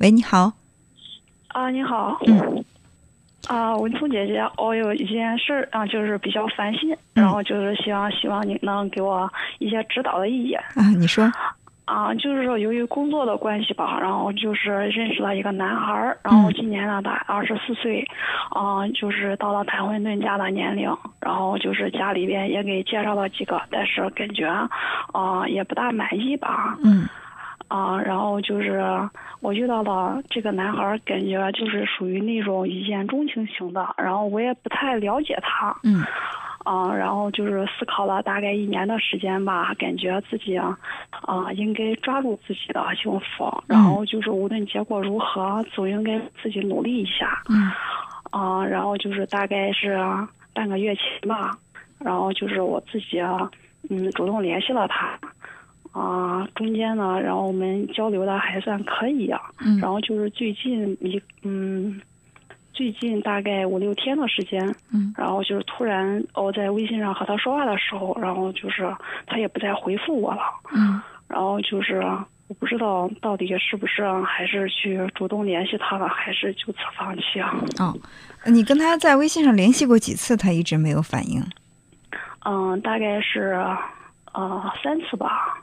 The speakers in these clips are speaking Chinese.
喂，你好。啊，你好。嗯。啊，文聪姐姐，我有一件事儿啊，就是比较烦心，然后就是希望希望你能给我一些指导的意见。啊，你说。啊，就是说由于工作的关系吧，然后就是认识了一个男孩儿，然后今年呢他二十四岁，啊，就是到了谈婚论嫁的年龄，然后就是家里边也给介绍了几个，但是感觉啊也不大满意吧。嗯。啊，然后就是我遇到了这个男孩，感觉就是属于那种一见钟情型的，然后我也不太了解他。嗯。啊，然后就是思考了大概一年的时间吧，感觉自己啊，啊，应该抓住自己的幸福，然后就是无论结果如何，总应该自己努力一下。嗯。啊，然后就是大概是半个月前吧，然后就是我自己嗯主动联系了他。啊，中间呢，然后我们交流的还算可以啊。嗯。然后就是最近一嗯。最近大概五六天的时间，嗯，然后就是突然我在微信上和他说话的时候，然后就是他也不再回复我了，嗯，然后就是我不知道到底是不是还是去主动联系他了，还是就此放弃啊？哦，你跟他在微信上联系过几次？他一直没有反应？嗯，大概是呃三次吧。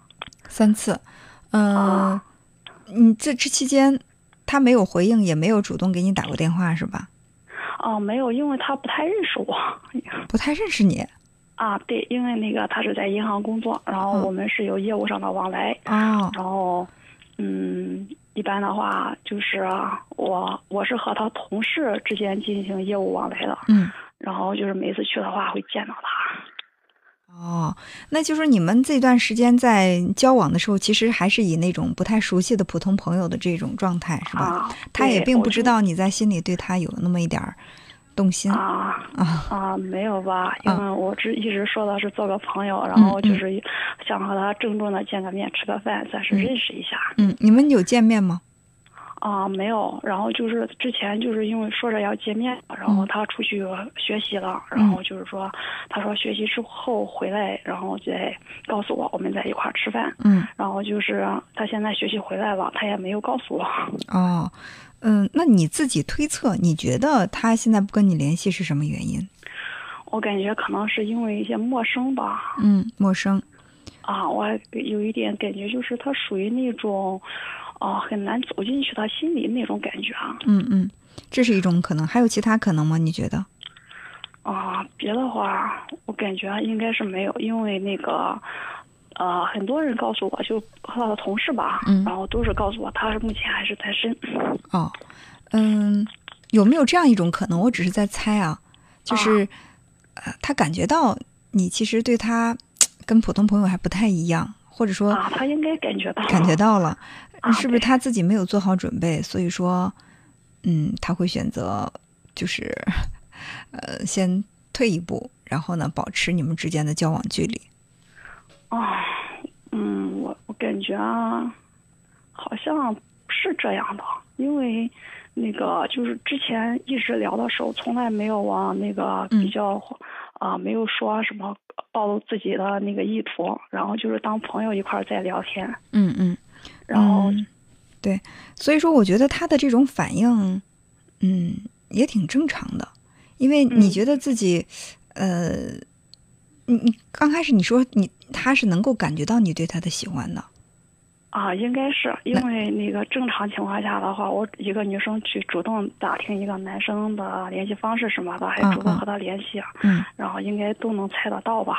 三次，嗯，你这这期间。他没有回应，也没有主动给你打过电话，是吧？哦，没有，因为他不太认识我，不太认识你。啊，对，因为那个他是在银行工作，然后我们是有业务上的往来。哦。然后，嗯，一般的话就是我我是和他同事之间进行业务往来的。嗯。然后就是每次去的话会见到他。哦，那就是你们这段时间在交往的时候，其实还是以那种不太熟悉的普通朋友的这种状态，是吧？啊，他也并不知道你在心里对他有那么一点儿动心啊啊啊，没有吧？因为我只一直说的是做个朋友，然后就是想和他郑重的见个面，吃个饭，算是认识一下。嗯，你们有见面吗？啊，没有，然后就是之前就是因为说着要见面，然后他出去学习了，然后就是说，他说学习之后回来，然后再告诉我，我们在一块儿吃饭。嗯，然后就是他现在学习回来了，他也没有告诉我。哦，嗯，那你自己推测，你觉得他现在不跟你联系是什么原因？我感觉可能是因为一些陌生吧。嗯，陌生。啊，我有一点感觉，就是他属于那种。哦，很难走进去他心里那种感觉啊。嗯嗯，这是一种可能，还有其他可能吗？你觉得？啊，别的话，我感觉应该是没有，因为那个，呃，很多人告诉我就和他的同事吧，嗯，然后都是告诉我他是目前还是单身。哦，嗯，有没有这样一种可能？我只是在猜啊，就是，呃，他感觉到你其实对他跟普通朋友还不太一样。或者说，他应该感觉到感觉到了，是不是他自己没有做好准备？所以说，嗯，他会选择就是，呃，先退一步，然后呢，保持你们之间的交往距离。啊，嗯，我我感觉啊，好像是这样的，因为那个就是之前一直聊的时候，从来没有往那个比较啊，没有说什么。暴露自己的那个意图，然后就是当朋友一块儿在聊天。嗯嗯，然后，对，所以说我觉得他的这种反应，嗯，也挺正常的，因为你觉得自己，呃，你你刚开始你说你他是能够感觉到你对他的喜欢的。啊，应该是因为那个正常情况下的话，我一个女生去主动打听一个男生的联系方式什么的，还主动和他联系，嗯，然后应该都能猜得到吧？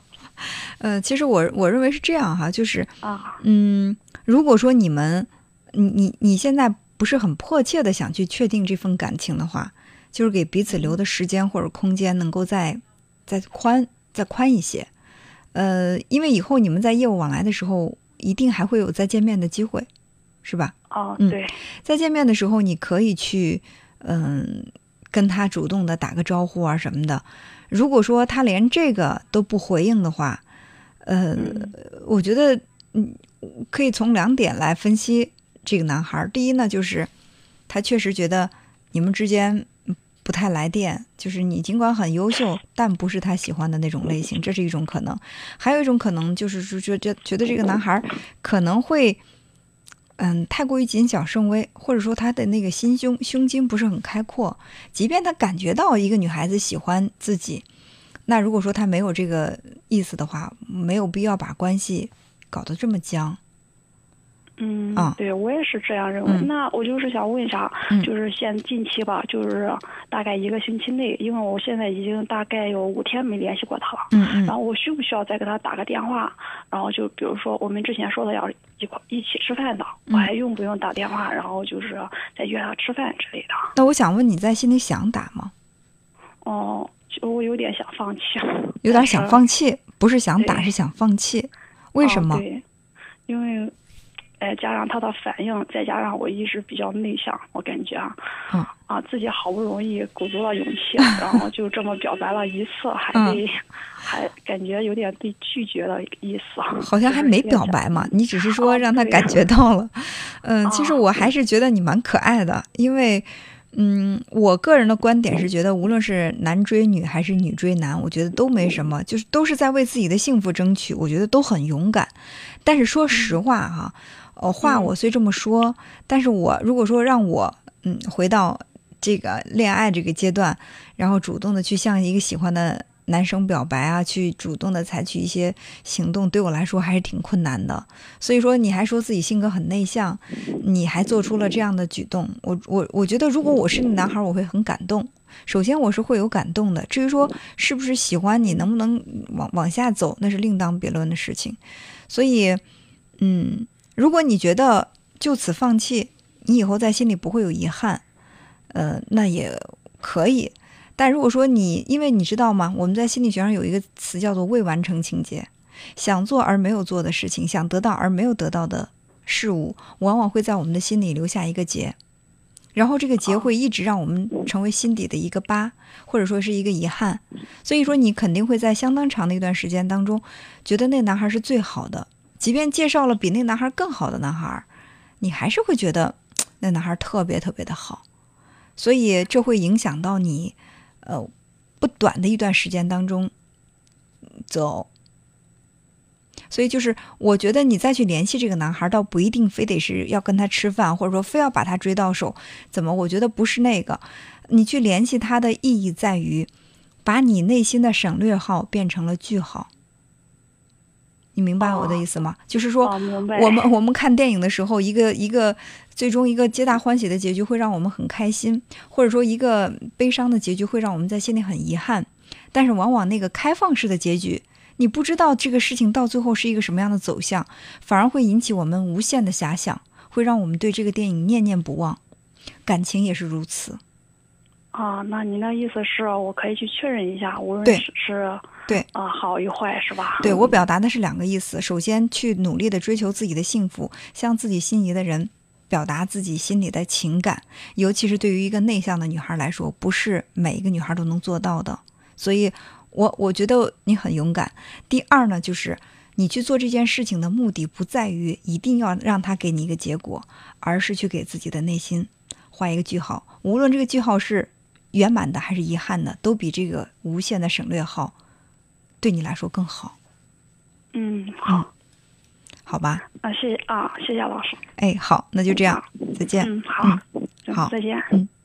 呃，其实我我认为是这样哈，就是啊，嗯，如果说你们，你你你现在不是很迫切的想去确定这份感情的话，就是给彼此留的时间或者空间能够再再宽再宽一些，呃，因为以后你们在业务往来的时候。一定还会有再见面的机会，是吧？哦，对，再见面的时候，你可以去，嗯，跟他主动的打个招呼啊什么的。如果说他连这个都不回应的话，呃，我觉得，嗯，可以从两点来分析这个男孩。第一呢，就是他确实觉得你们之间。不太来电，就是你尽管很优秀，但不是他喜欢的那种类型，这是一种可能。还有一种可能就是说，觉觉觉得这个男孩可能会，嗯，太过于谨小慎微，或者说他的那个心胸胸襟不是很开阔。即便他感觉到一个女孩子喜欢自己，那如果说他没有这个意思的话，没有必要把关系搞得这么僵。嗯啊，对我也是这样认为。嗯那我就是想问一下，嗯就是现近期吧，就是大概一个星期内，因为我现在已经大概有五天没联系过他了。嗯嗯然后我需不需要再给他打个电话？然后就比如说我们之前说的要一块一起吃饭的，嗯我还用不用打电话？然后就是再约他吃饭之类的。那我想问你在心里想打吗？哦，就我有点想放弃，有点想放弃，不是想打，是想放弃。为什么？哦对，因为，哎，加上他的反应，再加上我一直比较内向，我感觉啊，嗯啊，自己好不容易鼓足了勇气，然后就这么表白了一次，还还感觉有点被拒绝的意思。好像还没表白嘛，你只是说哦让他感觉到了。嗯，其实哦我还是觉得你蛮可爱的，因为，嗯，我个人的观点是觉得，无论是男追女还是女追男，我觉得都没什么，就是都是在为自己的幸福争取，我觉得都很勇敢。但是说实话哈，呃，话嗯我虽这么说，但是我如果说让我嗯回到这个恋爱这个阶段，然后主动的去向一个喜欢的男生表白啊，去主动的采取一些行动，对我来说还是挺困难的。所以说，你还说自己性格很内向，你还做出了这样的举动，我我我觉得，如果我是那男孩，我会很感动。首先，我是会有感动的。至于说是不是喜欢你，能不能往往下走，那是另当别论的事情。所以，嗯，如果你觉得就此放弃，你以后在心里不会有遗憾，呃，那也可以。但如果说你，因为你知道吗？我们在心理学上有一个词叫做未完成情节，想做而没有做的事情，想得到而没有得到的事物，往往会在我们的心里留下一个结，然后这个结会一直让我们成为心底的一个疤，或者说是一个遗憾。所以说，你肯定会在相当长的一段时间当中，觉得那男孩是最好的，即便介绍了比那男孩更好的男孩，你还是会觉得 那男孩特别特别的好。所以这会影响到你，呃，不短的一段时间当中择偶。所以就是，我觉得你再去联系这个男孩，倒不一定非得是要跟他吃饭，或者说非要把他追到手。怎么？我觉得不是那个。你去联系他的意义在于，把你内心的省略号变成了句号。你明白我的意思吗？就是说，哦，我们我们看电影的时候，一个一个最终一个皆大欢喜的结局会让我们很开心，或者说一个悲伤的结局会让我们在心里很遗憾。但是往往那个开放式的结局，你不知道这个事情到最后是一个什么样的走向，反而会引起我们无限的遐想，会让我们对这个电影念念不忘。感情也是如此。啊，那您的意思是我可以去确认一下，无论是是对啊好与坏是吧？对我表达的是两个意思：首先，去努力的追求自己的幸福，向自己心仪的人表达自己心里的情感，尤其是对于一个内向的女孩来说，不是每一个女孩都能做到的。所以我我觉得你很勇敢。第二呢，就是你去做这件事情的目的不在于一定要让他给你一个结果，而是去给自己的内心画一个句号。无论这个句号是圆满的还是遗憾的，都比这个无限的省略号对你来说更好。嗯，好，好吧，啊，谢谢啊，谢谢老师。哎，好，那就这样，再见。嗯，好，好再见。嗯。